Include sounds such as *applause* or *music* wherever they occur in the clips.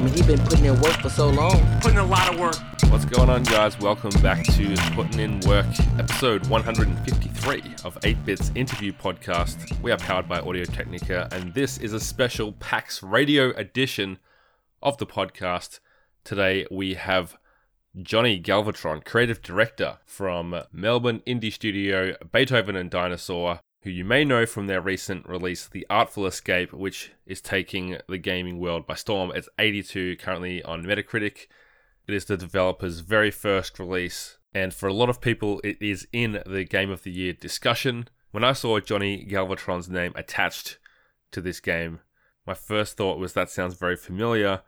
I mean, he been putting in work for so long. Putting a lot of work. What's going on, guys? Welcome back to Putting in Work, episode 153 of 8 Bits Interview Podcast. We are powered by Audio Technica, and this is a special PAX radio edition of the podcast. Today we have Johnny Galvatron, creative director from Melbourne indie studio Beethoven and Dinosaur, who you may know from their recent release, The Artful Escape, which is taking the gaming world by storm. It's 82 currently on Metacritic. It is the developer's very first release, and for a lot of people, it is in the Game of the Year discussion. When I saw Johnny Galvatron's name attached to this game, my first thought was that sounds very familiar.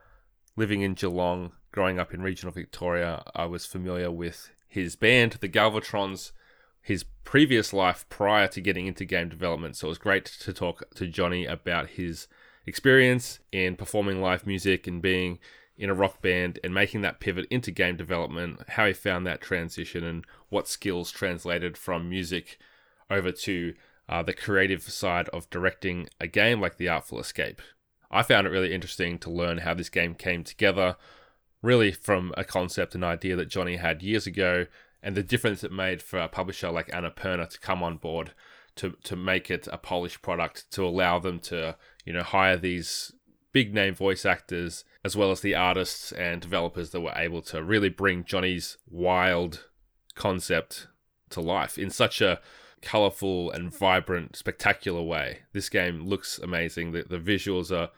Living in Geelong, growing up in regional Victoria, I was familiar with his band, the Galvatrons his previous life prior to getting into game development. So it was great to talk to Johnny about his experience in performing live music and being in a rock band and making that pivot into game development, how he found that transition and what skills translated from music over to uh, the creative side of directing a game like The Artful Escape. I found it really interesting to learn how this game came together, really from a concept and idea that Johnny had years ago and the difference it made for a publisher like Annapurna to come on board to to make it a polished product to allow them to you know hire these big name voice actors as well as the artists and developers that were able to really bring Johnny's wild concept to life in such a colorful and vibrant spectacular way. This game looks amazing. The the visuals are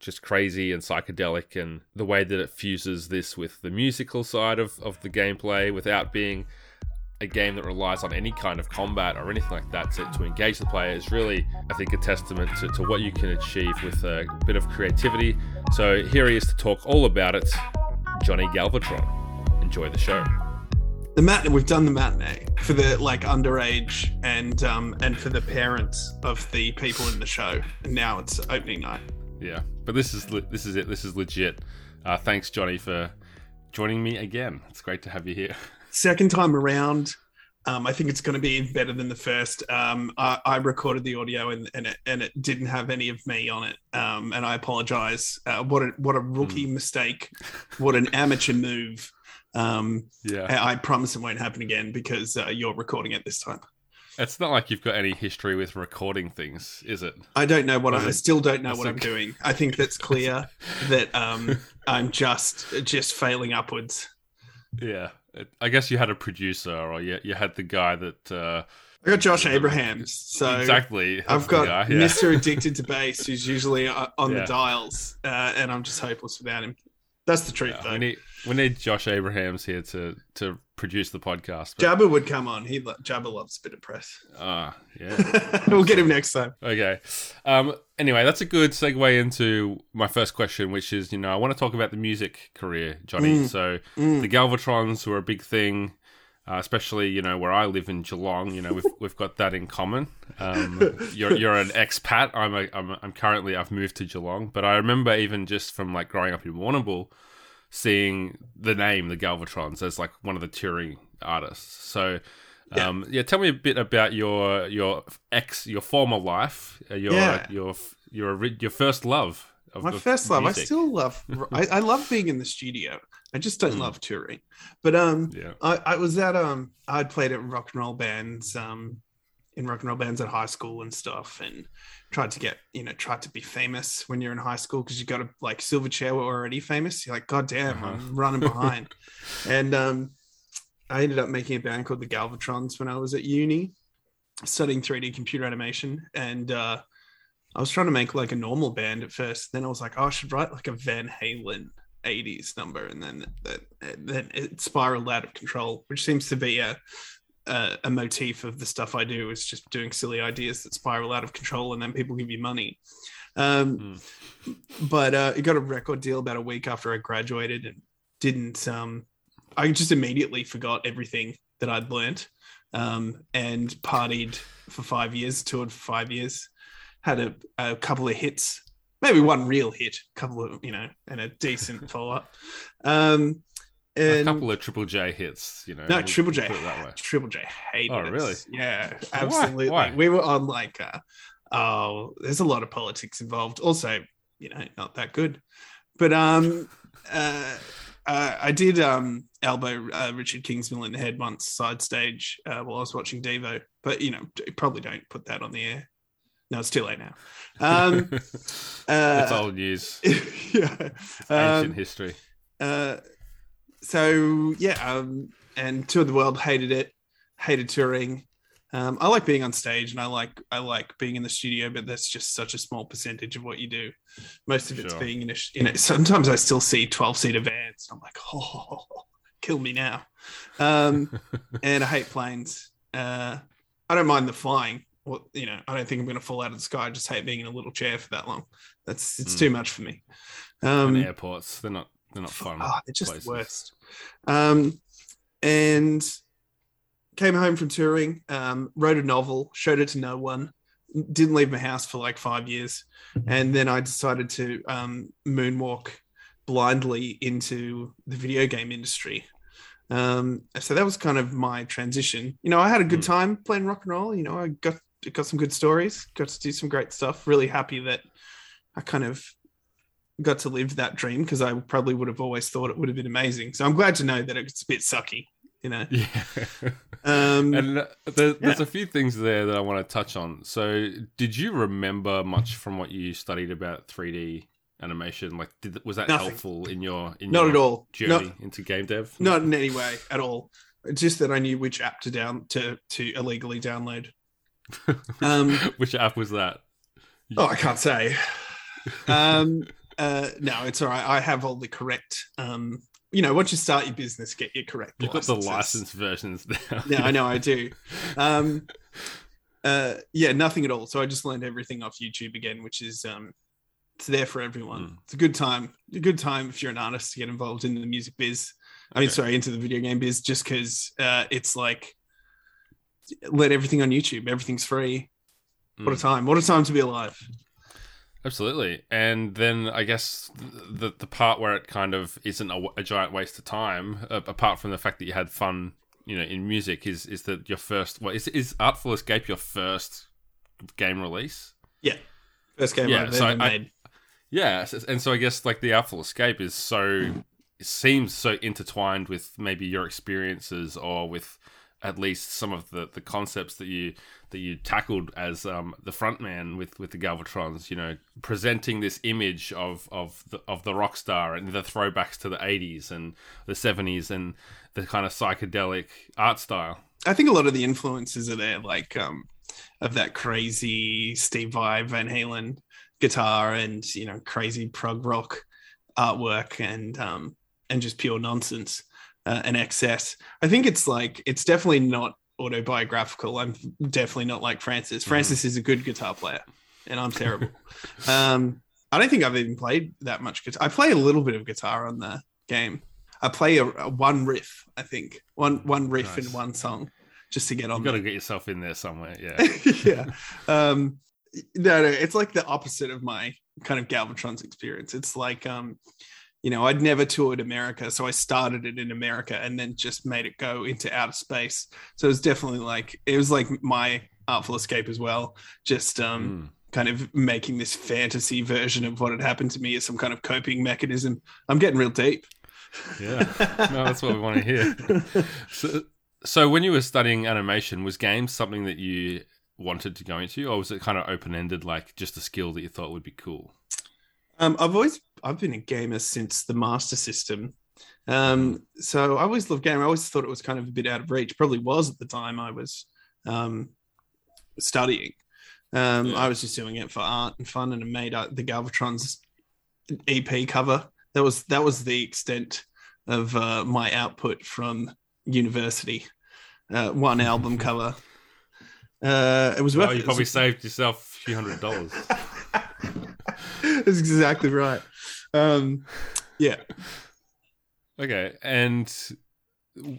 just crazy and psychedelic and the way that it fuses this with the musical side of, of the gameplay without being a game that relies on any kind of combat or anything like that to, to engage the player is really, I think, a testament to, to what you can achieve with a bit of creativity. So here he is to talk all about it, Johnny Galvatron. Enjoy the show. The matinee, we've done the matinee for the like underage and um and for the parents of the people in the show. And now it's opening night. Yeah, but this is le- this is it. This is legit. Uh, thanks, Johnny, for joining me again. It's great to have you here. *laughs* Second time around. Um, I think it's going to be better than the first. Um, I, I, recorded the audio and, and, it, and it didn't have any of me on it, um, and I apologize. Uh, what a what a rookie mm. mistake! What an amateur move! Um, yeah, I, I, promise it won't happen again because uh, you're recording it this time. It's not like you've got any history with recording things, is it? I don't know what I, I still don't know what I'm doing. I think that's clear that um, I'm just just failing upwards. Yeah, I guess you had a producer, or you you had the guy that. Uh, I got Josh Abrahams, so exactly. I've got yeah. Mr. *laughs* Addicted to Bass, who's usually uh, on yeah. the dials, uh, and I'm just hopeless without him. That's the truth, yeah, though. We need, we need Josh Abrahams here to to produce the podcast. But... Jabba would come on. He Jabba loves a bit of press. Ah, yeah. *laughs* we'll get him next time. Okay. Um. Anyway, that's a good segue into my first question, which is, you know, I want to talk about the music career, Johnny. Mm. So mm. the Galvatrons were a big thing. Uh, especially you know where I live in Geelong, you know we've we've got that in common. Um, *laughs* you're you're an expat. I'm a I'm, a, I'm currently I've moved to Geelong, but I remember even just from like growing up in Warrnambool, seeing the name the Galvatrons as like one of the touring artists. So. Yeah. Um, yeah, tell me a bit about your your ex your former life, uh, your yeah. your your your first love. Of, My first love. I still love. *laughs* I, I love being in the studio. I just don't mm. love touring. But um, yeah. I, I was at um, I'd played at rock and roll bands um, in rock and roll bands at high school and stuff, and tried to get you know tried to be famous when you're in high school because you got a like Silverchair were already famous. You're like, God damn, uh-huh. I'm running behind. *laughs* and um, I ended up making a band called the Galvatrons when I was at uni, studying 3D computer animation, and uh, I was trying to make like a normal band at first. Then I was like, oh, I should write like a Van Halen 80s number and then that then it spiraled out of control which seems to be a, a, a motif of the stuff i do is just doing silly ideas that spiral out of control and then people give you money um, mm. but uh, it got a record deal about a week after i graduated and didn't um, i just immediately forgot everything that i'd learned um, and partied for five years toured for five years had a, a couple of hits maybe one real hit, a couple of you know, and a decent follow up. Um, and, a couple of Triple J hits, you know. No, Triple J. Triple J hated. Oh, really? Us. Yeah, absolutely. Why? Why? We were on like, uh, oh, there's a lot of politics involved. Also, you know, not that good. but um, uh, uh, I did um elbow uh, Richard Kingsmill in the head once side stage uh, while I was watching Devo, but you know probably don't put that on the air. No, it's too late now. Um, *laughs* uh, it's old news. *laughs* yeah, um, ancient history. Uh, so yeah, um, and Tour of the World hated it, hated touring. Um, I like being on stage and I like I like being in the studio, but that's just such a small percentage of what you do. Most of it's sure. being in a, in a, Sometimes I still see twelve seater vans. I'm like, *laughs* oh, kill me now. Um, *laughs* and I hate planes. Uh, I don't mind the flying. Well, you know, I don't think I'm going to fall out of the sky. I just hate being in a little chair for that long. That's it's mm. too much for me. Um, and airports, they're not they're not fun. Oh, they're just places. the worst. Um, and came home from touring, um, wrote a novel, showed it to no one, didn't leave my house for like five years, and then I decided to um, moonwalk blindly into the video game industry. Um, so that was kind of my transition. You know, I had a good hmm. time playing rock and roll. You know, I got got some good stories, got to do some great stuff. Really happy that I kind of got to live that dream because I probably would have always thought it would have been amazing. So I'm glad to know that it's a bit sucky you know. Yeah. *laughs* Um, and uh, there, there's yeah. a few things there that I want to touch on. So, did you remember much from what you studied about 3D animation? Like, did, was that Nothing. helpful in your in not your at all journey not, into game dev? Not in any way at all. Just that I knew which app to down to to illegally download. *laughs* Um, which app was that? Oh, I can't say. Um, uh, no, it's all right. I have all the correct um, you know, once you start your business, get your correct. You've got the licensed versions now. yeah, I know, I do. *laughs* Um, uh, yeah, nothing at all. So I just learned everything off YouTube again, which is um, it's there for everyone. Mm. It's a good time. A good time if you're an artist to get involved in the music biz. I mean, sorry, into the video game biz, just because uh, it's like let everything on YouTube. Everything's free. Mm. What a hmm. time! What a time to be alive. Absolutely, and then I guess the the part where it kind of isn't a, a giant waste of time, uh, apart from the fact that you had fun, you know, in music, is is that your first? What is is Artful Escape your first game release? Yeah, first game yeah, I've so I, made. Yeah, and so I guess like the Artful Escape is so it seems so intertwined with maybe your experiences or with at least some of the, the concepts that you that you tackled as um, the frontman with with the Galvatrons. You know, presenting this image of of the, of the rock star and the throwbacks to the '80s and the '70s and the kind of psychedelic art style. I think a lot of the influences are there, like um, of that crazy Steve Vai Van Halen guitar and you know crazy prog rock artwork and um, and just pure nonsense uh, and excess. I think it's like it's definitely not autobiographical. I'm definitely not like Francis. Mm-hmm. Francis mm. is a good guitar player, and I'm terrible. *laughs* um, I don't think I've even played that much guitar. I play a little bit of guitar on the game. I play a, a one riff, I think, one one riff nice. in one song, just to get on. You've got to get yourself in there somewhere. Yeah, *laughs* yeah. Um, no, no, it's like the opposite of my kind of Galvatron's experience. It's like um, you know, I'd never toured America, so I started it in America and then just made it go into outer space. So it was definitely like it was like my artful escape as well. Just um, mm. kind of making this fantasy version of what had happened to me as some kind of coping mechanism. I'm getting real deep. Yeah, *laughs* no, that's what we want to hear. So, so when you were studying animation, was games something that you wanted to go into, or was it kind of open ended, like just a skill that you thought would be cool? Um, I've always I've been a gamer since the Master System. Um, so I always loved gaming. I always thought it was kind of a bit out of reach. Probably was at the time I was um, studying. Um, yeah. I was just doing it for art and fun, and I made uh, the Galvatrons EP cover. That was that was the extent of uh, my output from university. Uh, one *laughs* album cover. Uh, it was worth. Oh, you probably saved yourself a few hundred dollars. *laughs* That's exactly right. Um, yeah. Okay, and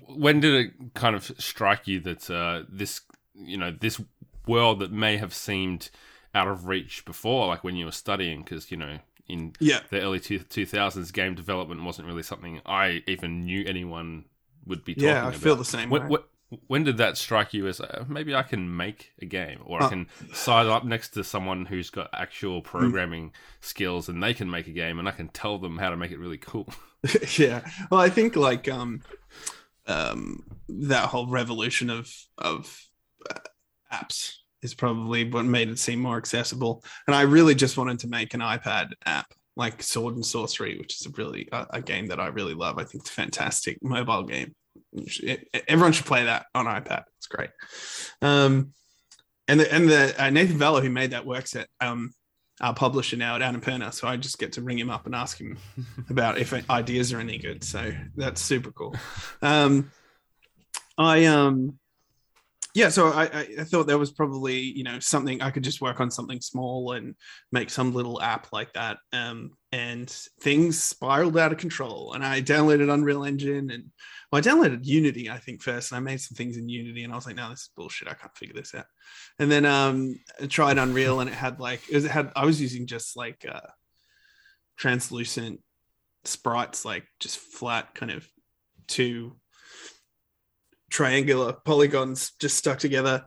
when did it kind of strike you that uh, this, you know, this world that may have seemed out of reach before, like when you were studying, because you know, in yeah. the early two thousands, game development wasn't really something I even knew anyone would be talking about. yeah, I about. feel the same when, way. When did that strike you as uh, maybe I can make a game or I can side up next to someone who's got actual programming mm. skills and they can make a game and I can tell them how to make it really cool. *laughs* *laughs* yeah. Well, I think like um um that whole revolution of of uh, apps is probably what made it seem more accessible. And I really just wanted to make an iPad app like Sword and Sworcery, which is a really a, a game that I really love. I think it's a fantastic mobile game everyone should play that on iPad. It's great. Um, and the and the uh, Nathan Vella who made that works at um, our publisher now at Annapurna, so I just get to ring him up and ask him *laughs* about if ideas are any good. So that's super cool. *laughs* Um, I um yeah, so I, I thought there was probably you know something I could just work on something small and make some little app like that. Um, and things spiraled out of control, and I downloaded Unreal Engine and well, I downloaded Unity, I think, first, and I made some things in Unity, and I was like, no, this is bullshit. I can't figure this out. And then um, I tried Unreal, and it had like, it, was, it had, I was using just like uh, translucent sprites, like just flat kind of two triangular polygons just stuck together.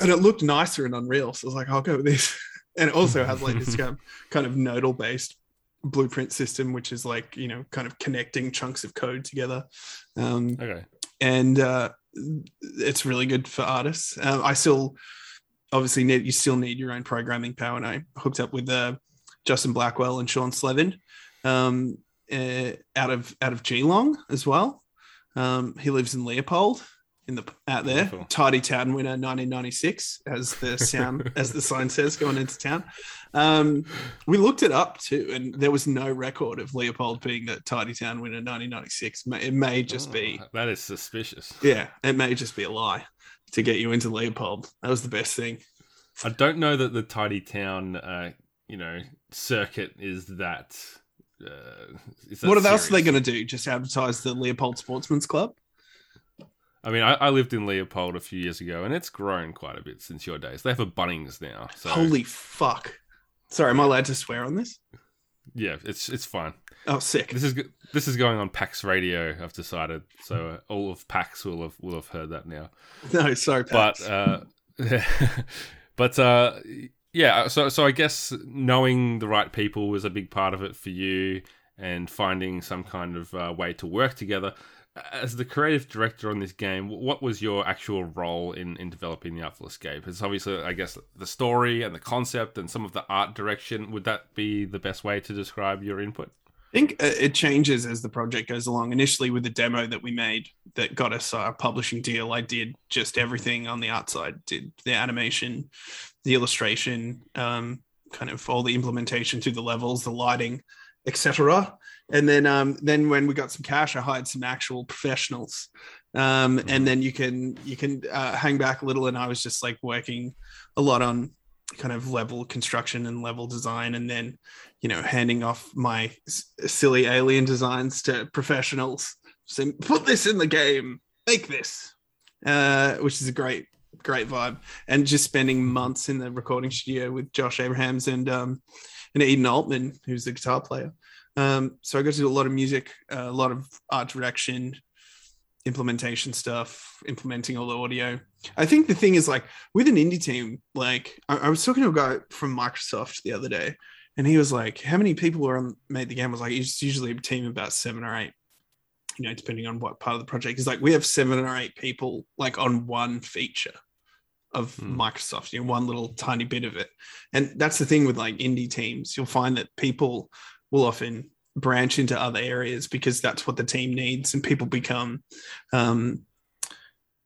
And it looked nicer in Unreal. So I was like, I'll go with this. *laughs* And it also has like this *laughs* kind of, kind of nodal based blueprint system, which is like you know kind of connecting chunks of code together. Um, okay. And uh, it's really good for artists. Uh, I still obviously need you still need your own programming power, and I hooked up with uh, Justin Blackwell and Sean Slevin um, uh, out of out of Geelong as well. Um, he lives in Leopold, in the out there. Wonderful. Tidy Town winner 1996, as the sound *laughs* as the sign says going into town. Um, we looked it up too, and there was no record of Leopold being the Tidy Town winner 1996. It may just oh, be that is suspicious. Yeah, it may just be a lie to get you into Leopold. That was the best thing. I don't know that the Tidy Town, uh, you know, circuit is that. Uh, *laughs* what else are they going to do? Just advertise the Leopold Sportsman's Club? I mean, I, I, lived in Leopold a few years ago, and it's grown quite a bit since your days. They have a Bunnings now. So. Holy fuck! Sorry, am I allowed to swear on this? Yeah, it's it's fine. Oh, sick! This is this is going on PAX Radio. I've decided, so uh, all of PAX will have will have heard that now. *laughs* No, sorry, PAX. but uh, *laughs* but uh, yeah. So so I guess knowing the right people was a big part of it for you, and finding some kind of uh, way to work together as the creative director on this game, what was your actual role in, in developing the Artful Escape? It's obviously, I guess, the story and the concept and some of the art direction. Would that be the best way to describe your input? I think uh, it changes as the project goes along. Initially, with the demo that we made that got us our publishing deal, I did just everything on the art side, did the animation, the illustration, um, kind of all the implementation to the levels, the lighting, etc. And then um, then when we got some cash, I hired some actual professionals. Um, and mm-hmm. then you can you can uh, hang back a little, and I was just like working a lot on kind of level construction and level design, and then you know handing off my s- silly alien designs to professionals. So put this in the game, make this, uh, which is a great great vibe, and just spending months in the recording studio with Josh Abrahams and um, and Eden Altman, who's the guitar player. Um, so I got to do a lot of music, uh, a lot of art direction, implementation stuff, implementing all the audio. I think the thing is like with an indie team, like I, I was talking to a guy from Microsoft the other day, and he was like, "How many people were on made the game?" I was like, "It's usually a team of about seven or eight you know, depending on what part of the project. Is like we have seven or eight people like on one feature of mm. Microsoft, you know, one little tiny bit of it. And that's the thing with like indie teams. You'll find that people will often branch into other areas because that's what the team needs and people become um,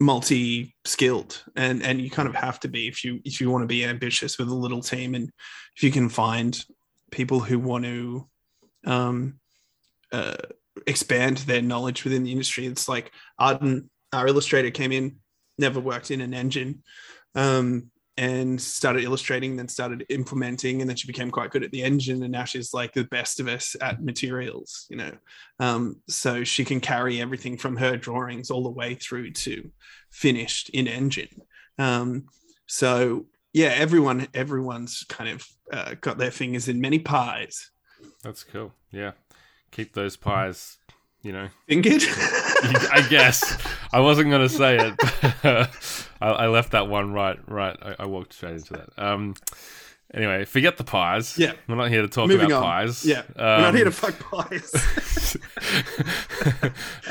multi-skilled and and you kind of have to be if you if you want to be ambitious with a little team and if you can find people who want to um, uh, expand their knowledge within the industry it's like arden our illustrator came in never worked in an engine um, and started illustrating, then started implementing, and then she became quite good at the engine. And now she's like the best of us at materials, you know. Um, so she can carry everything from her drawings all the way through to finished in engine. Um, so yeah, everyone everyone's kind of uh, got their fingers in many pies. That's cool. Yeah, keep those pies you know, fingered. *laughs* I guess I wasn't going to say it. But, *laughs* I, I, left that one right. Right, I, I, walked straight into that. Um, anyway, forget the pies. Yeah, we're not here to talk Moving about on. pies. Yeah, um, we're not here to fuck pies.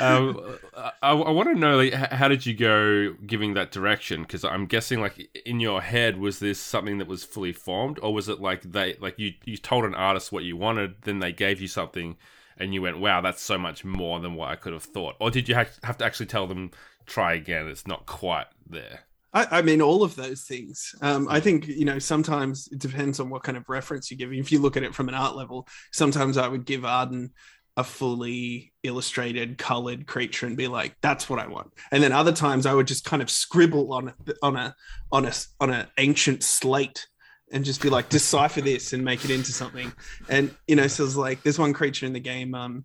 *laughs* um, I, I want to know, like, how did you go giving that direction? Because I'm guessing, like, in your head, was this something that was fully formed, or was it like they, like, you you told an artist what you wanted, then they gave you something and you went, wow, that's so much more than what I could have thought? Or did you have to actually tell them, try again, it's not quite there? I, I mean, all of those things. Um, I think, you know, sometimes it depends on what kind of reference you give. If you look at it from an art level, sometimes I would give Arden a fully illustrated colored creature and be like that's what i want and then other times i would just kind of scribble on on a on a on an ancient slate and just be like decipher this and make it into something and you know so it's like there's one creature in the game um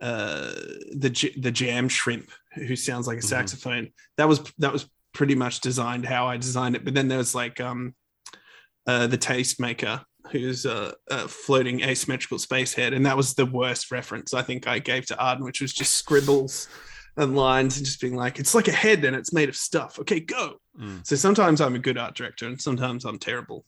uh the the jam shrimp who sounds like a mm-hmm. saxophone mm-hmm. that was that was pretty much designed how i designed it but then there was like um uh the tastemaker who's a, a, floating asymmetrical space head and that was the worst reference i think i gave to arden which was just scribbles and lines and just being like, it's like a head and it's made of stuff. Okay, go. Mm. So sometimes I'm a good art director and sometimes I'm terrible.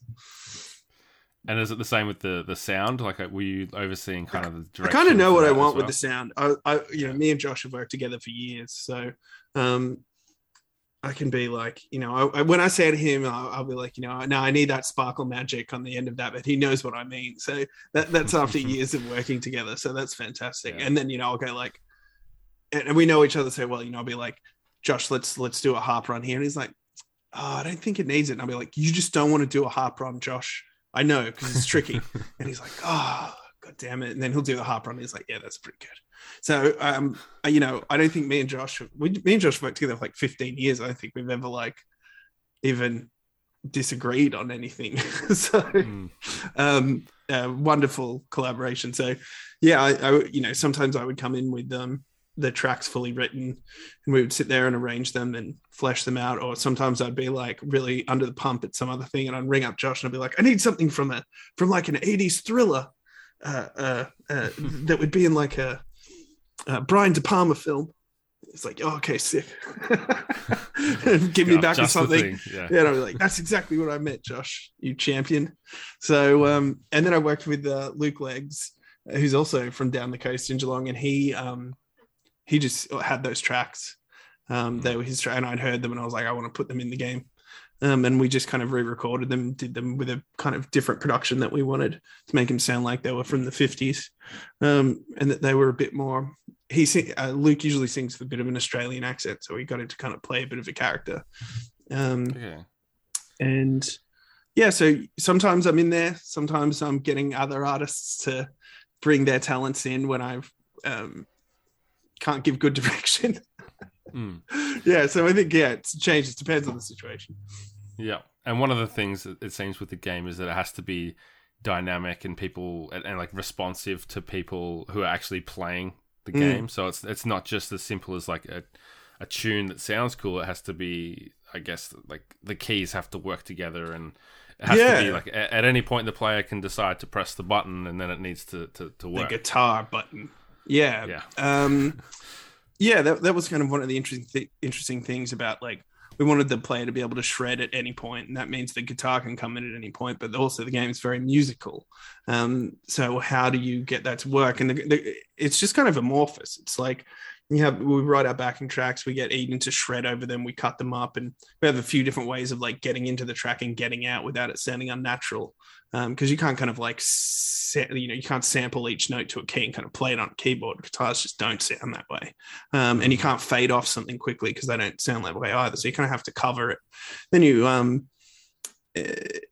And is it the same with the the sound? Like, uh, were you overseeing kind of the direction? I kind of know what I want well? with the sound. I, I, you know, me and Josh have worked together for years, so um, I can be like, you know, I, when I say to him, I'll, I'll, be like, you know, now I need that sparkle magic on the end of that, but he knows what I mean. So that that's after *laughs* years of working together. So that's fantastic. Yeah. And then you know, I'll go like, and we know each other so well, you know, I'll be like, Josh, let's let's do a harp run here. And he's like, Oh, I don't think it needs it. And I'll be like, You just don't want to do a harp run, Josh. I know because it's tricky. *laughs* and he's like, Oh, god damn it. And then he'll do the harp run. And he's like, Yeah, that's pretty good. So um, you know, I don't think me and Josh we me and Josh worked together for like 15 years. I don't think we've ever like even disagreed on anything. *laughs* so mm. um uh, wonderful collaboration. So yeah, I, I, you know, sometimes I would come in with um the tracks fully written and we would sit there and arrange them and flesh them out. Or sometimes i'd be like really under the pump at some other thing and i'd ring up josh and i'd be like i need something from a from like an 80s thriller uh, uh, uh, *laughs* that would be in like a, brian de palma film. It's like oh, okay sick. *laughs* Give me back something. yeah. yeah and i'd be like that's exactly what i meant josh you champion. So um and then i worked with uh, luke legs who's also from down the coast in geelong and he um he just had those tracks. Um, they were his track, and I'd heard them, and I was like, I want to put them in the game. Um, and we just kind of re-recorded them, did them with a kind of different production that we wanted to make them sound like they were from the fifties, um, and that they were a bit more. He uh, Luke usually sings with a bit of an Australian accent, so he got him to kind of play a bit of a character. Um, yeah. And yeah, so sometimes I'm in there, sometimes I'm getting other artists to bring their talents in when I've um, can't give good *laughs* direction. mm. Yeah, so I think yeah, it's changed. It depends on the situation. Yeah, and one of the things it seems with the game is that it has to be dynamic and people and, and like responsive to people who are actually playing the mm. game. So it's it's not just as simple as like a a tune that sounds cool. It has to be, I guess, like the keys have to work together and. It has yeah. to be like at, any point the player can decide to press the button and then it needs to, to, to work. The guitar button. Yeah. Yeah. Um, yeah, that, that was kind of one of the interesting th- interesting things about like we wanted the player to be able to shred at any point, and that means the guitar can come in at any point. But also the game is very musical. Um, so how do you get that to work? And the, the, it's just kind of amorphous. It's like you have we write our backing tracks, we get Eden to shred over them, we cut them up, and we have a few different ways of like getting into the track and getting out without it sounding unnatural because um, you can't kind of like sa- you know you can't sample each note to a key and kind of play it on a keyboard. Guitars just don't sound that way. Um, and you can't fade off something quickly because they don't sound that way either. So you kind of have to cover it. Then you um,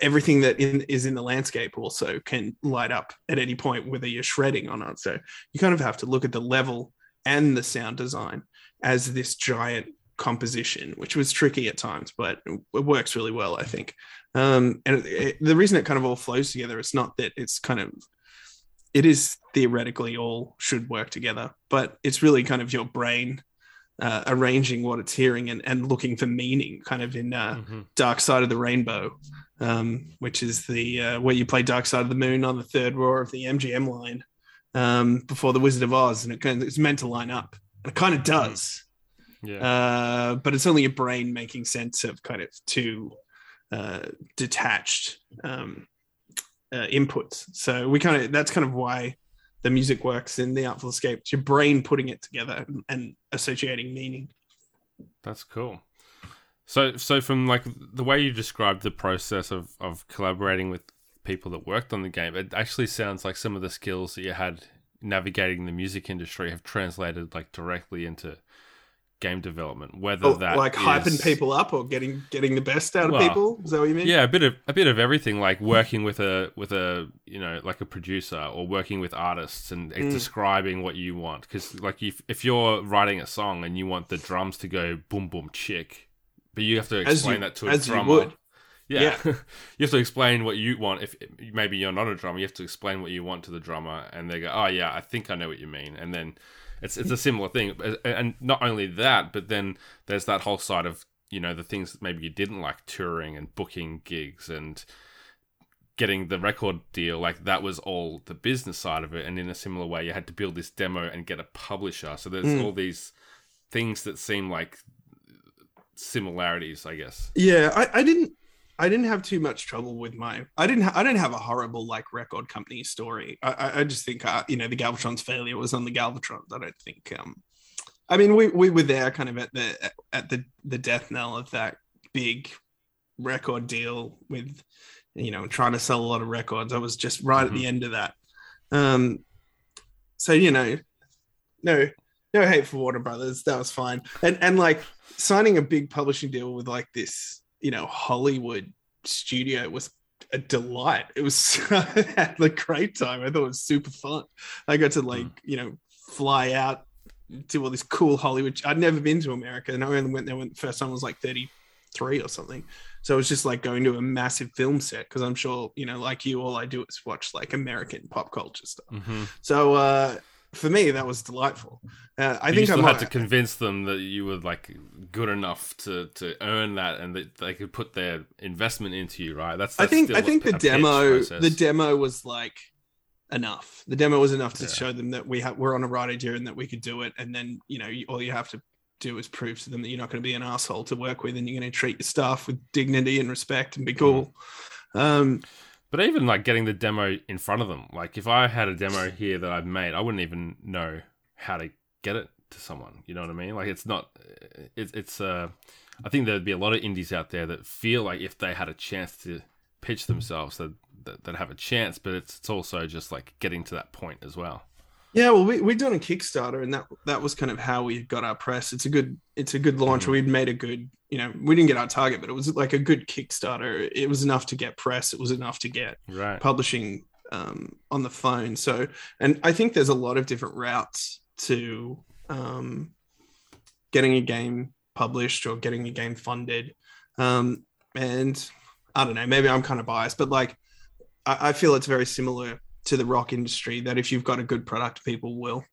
everything that in, is in the landscape also can light up at any point whether you're shredding or not. So you kind of have to look at the level and the sound design as this giant composition which was tricky at times but it works really well i think um, and it, it, the reason it kind of all flows together is not that it's kind of it is theoretically all should work together, but it's really kind of your brain uh, arranging what it's hearing and, and looking for meaning, kind of in uh, mm-hmm. Dark Side of the Rainbow, um, which is the uh, where you play Dark Side of the Moon on the third roar of the MGM line. um, before the Wizard of Oz, and it kind of, it's meant to line up, and it kind of does. Yeah. Uh, but it's only your brain making sense of kind of two uh, detached um, uh, inputs. So we kind of that's kind of why the music works in the Artful Escape. It's your brain putting it together and, and associating meaning. That's cool. So, so from like the way you described the process of of collaborating with people that worked on the game, it actually sounds like some of the skills that you had navigating the music industry have translated like directly into game development. Whether oh, that like hyping people up or getting getting the best out of people. Is that what you mean? Yeah, a bit of a bit of everything. Like working with a with a you know like a producer or working with artists and mm. describing what you want. Because like if if you're writing a song and you want the drums to go boom boom chick, but you have to explain you, that to a drummer. Yeah, yeah. *laughs* you have to explain what you want. If maybe you're not a drummer, you have to explain what you want to the drummer, and they go, "Oh yeah, I think I know what you mean," and then it's it's a similar thing, and not only that, but then there's that whole side of you know the things that maybe you didn't like touring and booking gigs and getting the record deal like that was all the business side of it. And in a similar way you had to build this demo and get a publisher. So there's mm. all these things that seem like similarities i guess. Yeah I, I didn't I didn't have too much trouble with my. I didn't. Ha- I didn't have a horrible like record company story. I, I just think uh, you know the Galvatron's failure was on the Galvatrons. I don't think. Um, I mean, we we were there kind of at the at the the death knell of that big record deal with you know trying to sell a lot of records. I was just right mm-hmm. at the end of that. Um, so you know, no no hate for Warner Brothers. That was fine. And and like signing a big publishing deal with like this you know Hollywood studio was a delight. It was I *laughs* had a great time. I thought it was super fun. I got to like mm. you know fly out to all this cool Hollywood. I'd never been to America, and I only went there when the first time I was like thirty three or something. So it was just like going to a massive film set because I'm sure you know, like you, all I do is watch like American pop culture stuff. Mm-hmm. So uh, for me, that was delightful. Uh, I but think you still I had to convince them that you were like good enough to to earn that, and that they could put their investment into you. Right? That's, that's I think I think the demo the demo was like enough. The demo was enough to yeah. show them that we have we're on a right idea and that we could do it. And then you know all you have to do is prove to them that you're not going to be an asshole to work with, and you're going to treat your staff with dignity and respect and be cool. Mm. Um, but even like getting the demo in front of them, like if I had a demo here that I've made, I wouldn't even know how to get it to someone. You know what I mean? Like it's not, it's it's. Uh, I think there'd be a lot of indies out there that feel like if they had a chance to pitch themselves, that that would have a chance. But it's it's also just like getting to that point as well. Yeah, well, we we done a Kickstarter, and that that was kind of how we got our press. It's a good it's a good launch. Mm. We'd made a good, you know, we didn't get our target, but it was like a good Kickstarter. It was enough to get press. It was enough to get right. publishing um, on the phone. So, and I think there's a lot of different routes to um, getting a game published or getting a game funded. Um, and I don't know, maybe I'm kind of biased, but like I, I feel it's very similar to the rock industry that if you've got a good product, people will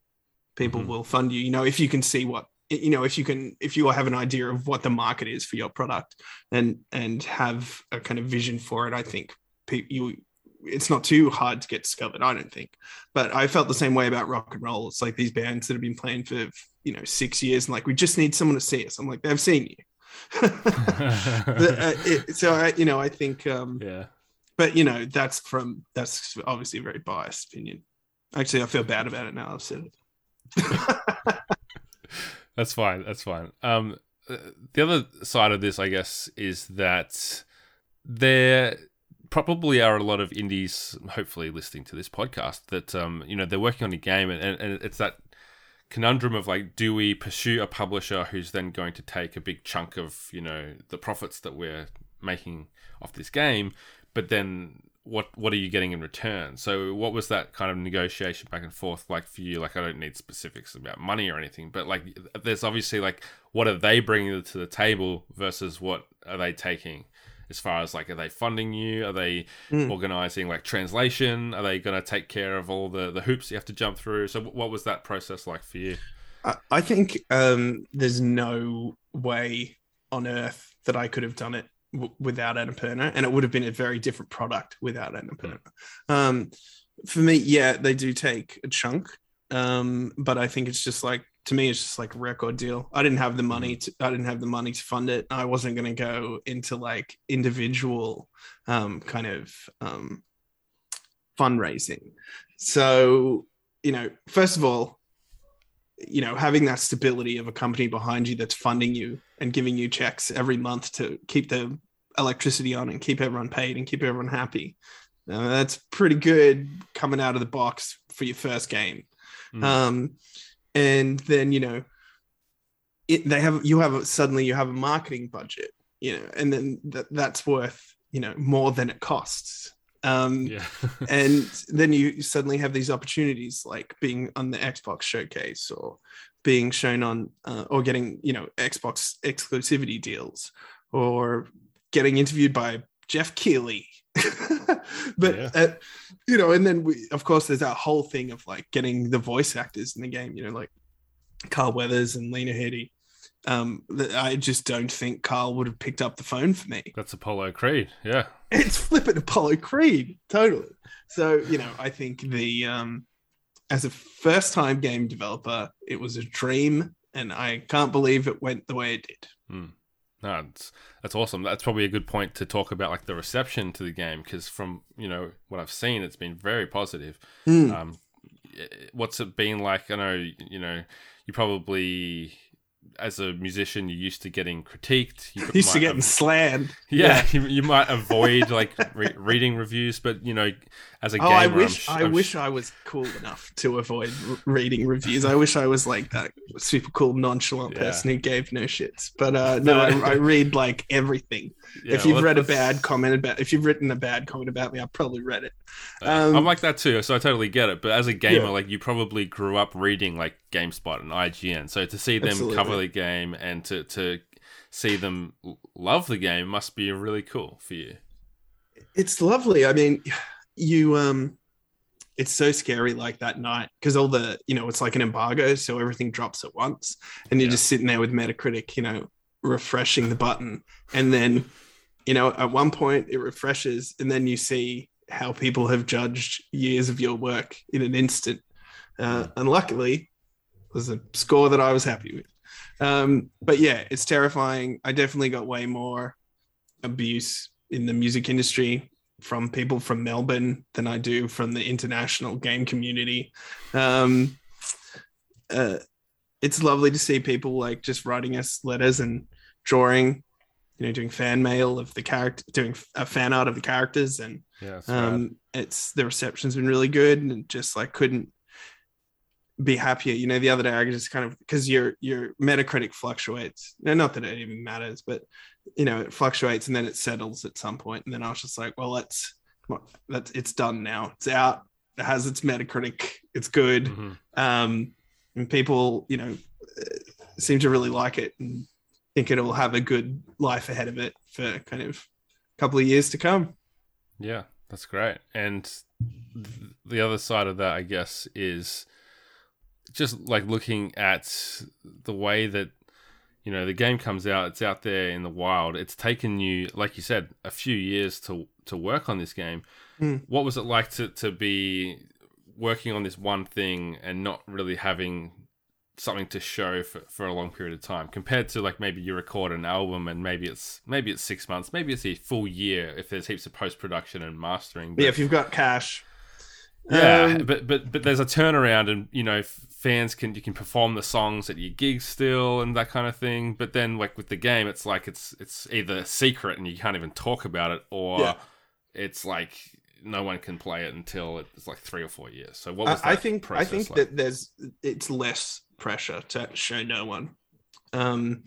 people mm-hmm. will fund you. You know, if you can see what you know, if you can if you have an idea of what the market is for your product and and have a kind of vision for it, I think you it's not too hard to get discovered, I don't think. But I felt the same way about rock and roll. It's like these bands that have been playing for you know six years, and like we just need someone to see us. I'm like, they've seen you. *laughs* *laughs* but, uh, it, so I, you know, I think, um, yeah. But you know, that's from that's obviously a very biased opinion. Actually, I feel bad about it now. I've said it. *laughs* that's fine. That's fine. Um, the other side of this, I guess, is that there probably are a lot of indies, hopefully listening to this podcast, that um, you know they're working on a game, and, and it's that conundrum of like, do we pursue a publisher who's then going to take a big chunk of you know the profits that we're making off this game, but then what what are you getting in return? So what was that kind of negotiation back and forth like for you? Like I don't need specifics about money or anything, but like there's obviously like what are they bringing to the table versus what are they taking? as far as like are they funding you are they mm. organizing like translation are they going to take care of all the the hoops you have to jump through so what was that process like for you i think um, there's no way on earth that i could have done it w- without annapurna and it would have been a very different product without annapurna mm. um, for me, yeah, they do take a chunk. Um, but I think it's just like to me, it's just like a record deal. I didn't have the money to I didn't have the money to fund it. I wasn't gonna go into like individual um kind of um fundraising. So, you know, first of all, you know, having that stability of a company behind you that's funding you and giving you checks every month to keep the electricity on and keep everyone paid and keep everyone happy. Uh, that's pretty good coming out of the box for your first game. Mm. Um, and then you know, it, they have you have a, suddenly you have a marketing budget, you know, and then th- that's worth you know more than it costs. Um, yeah. *laughs* and then you suddenly have these opportunities like being on the Xbox showcase or being shown on uh, or getting you know Xbox exclusivity deals or getting interviewed by Geoff Keighley. *laughs* but yeah. uh, you know, and then we, of course, there's that whole thing of like getting the voice actors in the game. You know, like Carl Weathers and Lena Headey. Um, I just don't think Carl would have picked up the phone for me. That's Apollo Creed, yeah. It's flipping Apollo Creed, totally. So you know, I think the um, as a first time game developer, it was a dream, and I can't believe it went the way it did. Hmm. No, that's that's awesome. That's probably a good point to talk about, like the reception to the game, because from you know what I've seen, it's been very positive. Mm. Um, what's it been like? I know you know you probably as a musician, you're used to getting critiqued. You *laughs* used to getting av- slammed. Yeah, yeah. You, you, might *laughs* avoid like re- reading reviews, but you know, as a oh, gamer, I wish I'm, I I'm wish sh- I was cool enough to avoid reading reviews. I wish I was like that super cool, nonchalant yeah. person who gave no shits. But uh, *laughs* no, I, I, read like everything. Yeah, if you've well, read a bad comment about, if you've written a bad comment about me, I've probably read it. Um, I'm like that too, so I totally get it. But as a gamer, like you probably grew up reading like GameSpot and IGN, so to see them Absolutely. cover the game and to to see them love the game must be really cool for you. It's lovely. I mean, you um it's so scary like that night because all the you know it's like an embargo so everything drops at once and you're yeah. just sitting there with metacritic you know refreshing the button and then you know at one point it refreshes and then you see how people have judged years of your work in an instant. Uh, and luckily was a score that i was happy with. Um, but yeah it's terrifying. I definitely got way more abuse in the music industry from people from Melbourne than I do from the international game community. Um, uh, it's lovely to see people like just writing us letters and drawing, you know, doing fan mail of the character, doing a fan art of the characters, and yeah, um, it's the reception's been really good, and just like couldn't be happier. You know, the other day I just kind of because your your Metacritic fluctuates. Not that it even matters, but you know, it fluctuates and then it settles at some point. And then I was just like, well, let's that's it's done now. It's out. It has its Metacritic. It's good. Mm-hmm. Um, and people, you know, seem to really like it and think it'll have a good life ahead of it for kind of a couple of years to come. Yeah, that's great. And the other side of that, I guess, is just like looking at the way that you know the game comes out it's out there in the wild. It's taken you like you said a few years to to work on this game. Mm. what was it like to to be working on this one thing and not really having something to show for, for a long period of time compared to like maybe you record an album and maybe it's maybe it's six months maybe it's a full year if there's heaps of post-production and mastering but, yeah if you've got cash yeah, um, but but but there's a turnaround, and you know, fans can you can perform the songs at your gigs still and that kind of thing. But then, like with the game, it's like it's it's either secret and you can't even talk about it, or yeah. it's like no one can play it until it's like three or four years. So what was I, I think I think like? that there's it's less pressure to show no one. Um,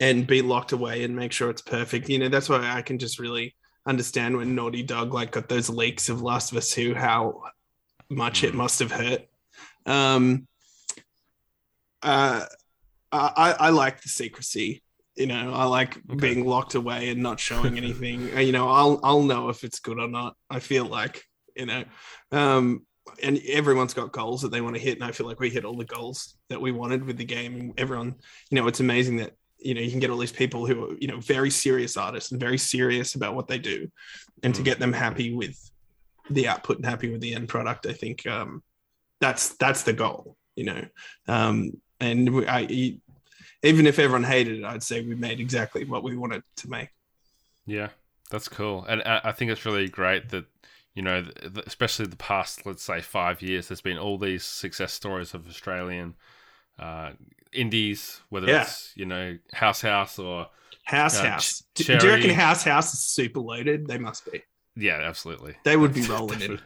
and be locked away and make sure it's perfect. You know, that's why I can just really understand when Naughty Dog like got those leaks of Last of Us 2, how much it mm. must have hurt. Um, uh, I, I like the secrecy. You know, I like okay. being locked away and not showing anything. Uh, you know, I'll I'll know if it's good or not. I feel like you know, um, and everyone's got goals that they want to hit, and I feel like we hit all the goals that we wanted with the game. And everyone, you know, it's amazing that you know you can get all these people who are you know very serious artists and very serious about what they do, and mm. to get them happy with the output and happy with the end product. I think um, that's that's the goal, you know. Um, and we, I, even if everyone hated it, I'd say we made exactly what we wanted to make. Yeah, that's cool, and I think it's really great that you know, especially the past, let's say, five years, there's been all these success stories of Australian uh, indies, whether yeah. it's you know House House or House uh, House. Ch- do you reckon House House is super loaded? They must be. Yeah, absolutely. They would be rolling in.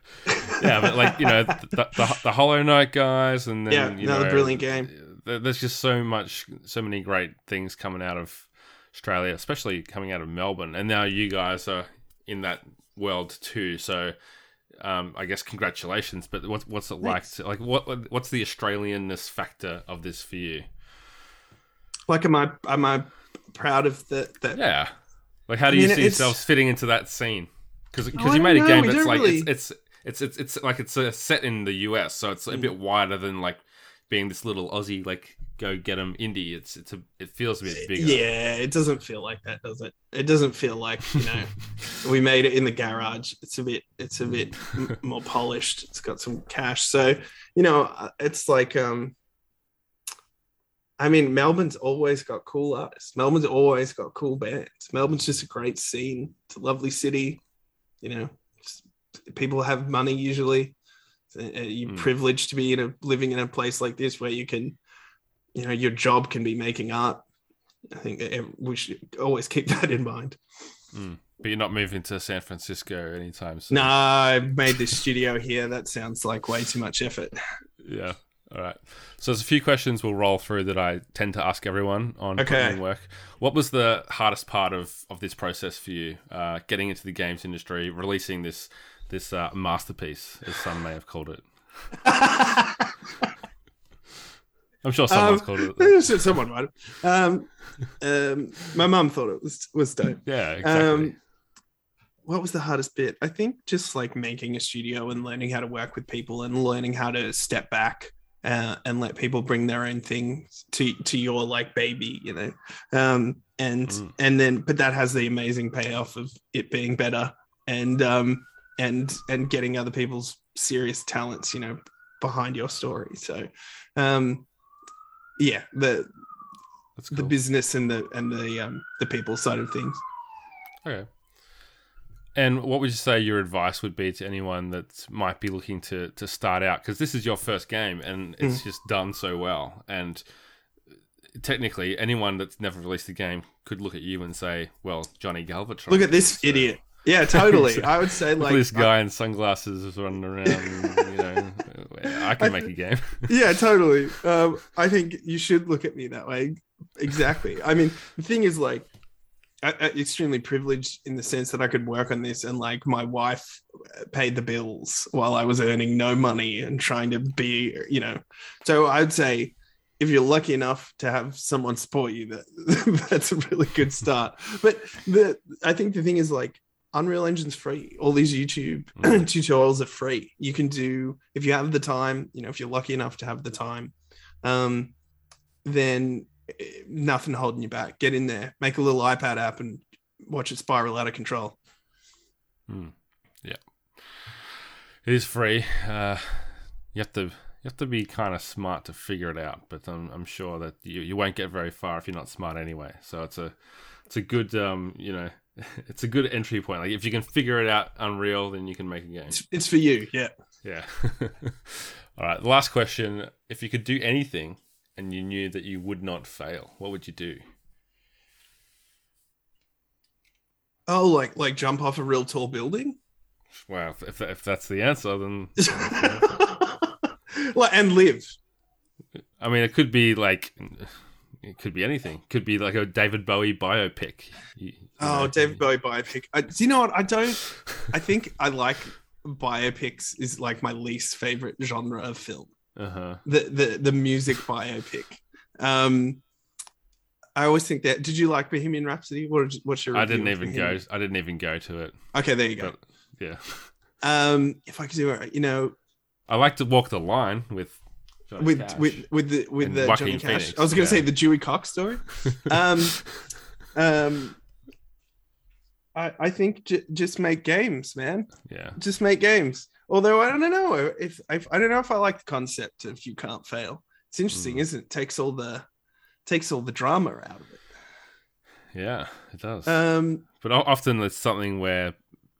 yeah, but like you know the, the, the, Hollow Knight guys, and then yeah, you another know, brilliant game. There's just so much, so many great things coming out of Australia, especially coming out of Melbourne, and now you guys are in that world too. So um, I guess congratulations. But what's what's it like? To, like what what's the Australianness factor of this for you? Like, am I am I proud of the that? Yeah. Like, how do I you mean, see yourselves fitting into that scene? Because because oh, you made a game that's like really... it's, it's it's it's it's like it's a set in the US, so it's a mm. bit wider than like being this little Aussie like go get them indie. It's it's a it feels a bit bigger. Yeah, it doesn't feel like that, does it? It doesn't feel like you know *laughs* we made it in the garage. It's a bit it's a bit *laughs* more polished. It's got some cash, so you know uh, it's like um. I mean, Melbourne's always got cool artists. Melbourne's always got cool bands. Melbourne's just a great scene. It's a lovely city. You know, people have money usually. Uh, you're mm. privileged to be in a living in a place like this where you can you know your job can be making art i think we should always keep *laughs* that in mind mm. but you're not moving to san francisco anytime soon no i made this studio here that sounds like way too much effort yeah all right so there's a few questions we'll roll through that i tend to ask everyone on okay. work what was the hardest part of of this process for you uh, getting into the games industry releasing this this uh, masterpiece as some may have called it *laughs* I'm sure someone's um, called it. *laughs* Someone might. Um, um, my mum thought it was was dope. *laughs* Yeah, exactly. Um, what was the hardest bit? I think just like making a studio and learning how to work with people and learning how to step back uh, and let people bring their own things to to your like baby, you know. Um, and mm. and then, but that has the amazing payoff of it being better and um and and getting other people's serious talents, you know, behind your story. So, um, yeah, the cool. the business and the and the um, the people side of things. Okay. And what would you say your advice would be to anyone that might be looking to to start out? Because this is your first game and it's mm. just done so well. And technically, anyone that's never released a game could look at you and say, "Well, Johnny Galvatron." Look at this so. idiot. Yeah, totally. *laughs* I would say like this guy I, in sunglasses is running around. you know, I can I, make a game. *laughs* yeah, totally. Um, I think you should look at me that way. Exactly. I mean, the thing is, like, extremely privileged in the sense that I could work on this, and like my wife paid the bills while I was earning no money and trying to be, you know. So I'd say if you're lucky enough to have someone support you, that *laughs* that's a really good start. But the I think the thing is like Unreal Engine's free. All these YouTube *clears throat* mm. tutorials are free. You can do if you have the time. You know, if you're lucky enough to have the time, um, then nothing holding you back. Get in there, make a little iPad app, and watch it spiral out of control. Mm. Yeah, it is free. Uh, you have to you have to be kind of smart to figure it out, but I'm, I'm sure that you, you won't get very far if you're not smart anyway. So it's a it's a good um, you know *laughs* it's a good entry point. Like if you can figure it out Unreal, then you can make a game. It's, it's for you, yeah. Yeah. *laughs* All right. The last question: If you could do anything and you knew that you would not fail, what would you do? Oh, like like jump off a real tall building. Wow, if if that's the answer, then. *laughs* well, and live. I mean, it could be like it could be anything. It could be like a David Bowie biopic. You, oh, know. David Bowie biopic. I, do you know what? I don't. I *laughs* think I like biopics. Is like my least favorite genre of film. Uh-huh. The the the music biopic. Um, I always think that. Did you like Bohemian Rhapsody? What what's your? I didn't even go. I didn't even go to it. Okay, there you go. But, yeah. Um, if I could do it, you know, I like to walk the line with Johnny with Cash. with with the with the Johnny Cash. Phoenix, I was going to yeah. say the Dewey Cox story. *laughs* um, um, I, I think j- just make games, man. Yeah. Just make games. Although I don't know if, if I don't know if I like the concept of you can't fail. It's interesting, mm. isn't it? Takes all the takes all the drama out of it. Yeah, it does. Um, but often it's something where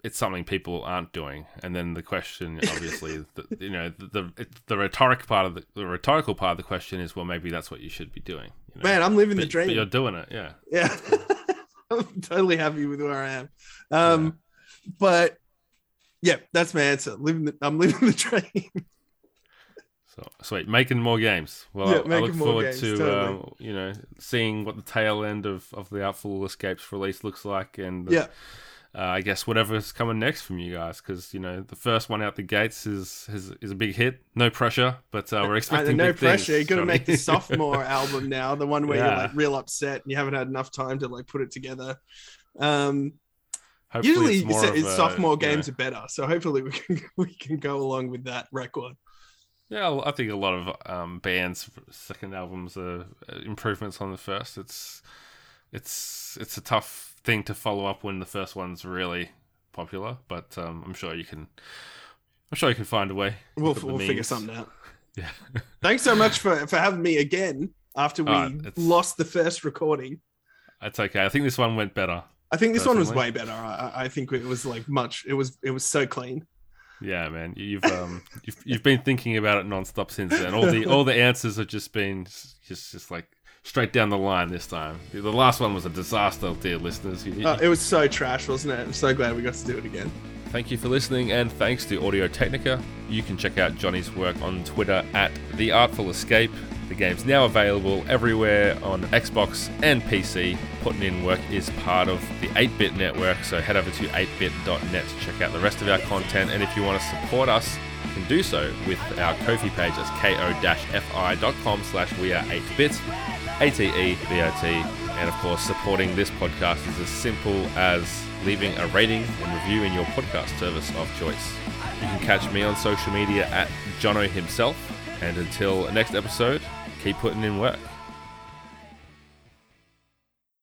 it's something people aren't doing, and then the question, obviously, *laughs* the, you know, the the, the rhetoric part of the, the, rhetorical part of the question is, well, maybe that's what you should be doing. You know? Man, I'm living but, the dream. But you're doing it, yeah. Yeah, *laughs* I'm totally happy with where I am. Um, yeah. but yeah, that's my answer. Living, the, I'm living the *laughs* dream. So sweet, making more games. Well, yeah, I look forward games, to totally. uh, you know seeing what the tail end of of the Artful Escapes release looks like, and yeah. Uh, I guess whatever's coming next from you guys, because you know the first one out the gates is is, is a big hit. No pressure, but uh, we're *laughs* expecting no pressure. You're gonna make the *laughs* sophomore album now, the one where yeah. you're like real upset and you haven't had enough time to like put it together. Um, hopefully usually it's, it's, sophomore games are better, so hopefully we can *laughs* we can go along with that record. Yeah, I think a lot of um, bands' second albums are improvements on the first. It's it's it's a tough thing to follow up when the first one's really popular, but um, I'm sure you can. I'm sure you can find a way. We'll, we'll figure something out. *laughs* Yeah. Thanks so much for for having me again after we uh, lost the first recording. That's okay. I think this one went better. I think this personally. one was way better. I, I think it was like much. It was it was so clean. Yeah, man, you've um *laughs* you've you've been thinking about it nonstop since then. All the all the answers have just been just just like straight down the line this time. The last one was a disaster, dear listeners. Uh, it was so trash, wasn't it? I'm so glad we got to do it again. Thank you for listening, and thanks to Audio Technica. You can check out Johnny's work on Twitter at The Artful Escape. The game's now available everywhere on Xbox and PC. Putting in Work is part of the 8 Bit network, so head over to 8bit.net to check out the rest of our content. And if you want to support us, you can do so with our Ko-fi page. That's ko-fi.com slash we are 8bit, A-T-E-B-O-T. And of course, supporting this podcast is as simple as leaving a rating and review in your podcast service of choice. You can catch me on social media at Jono himself. And until next episode, keep putting in work.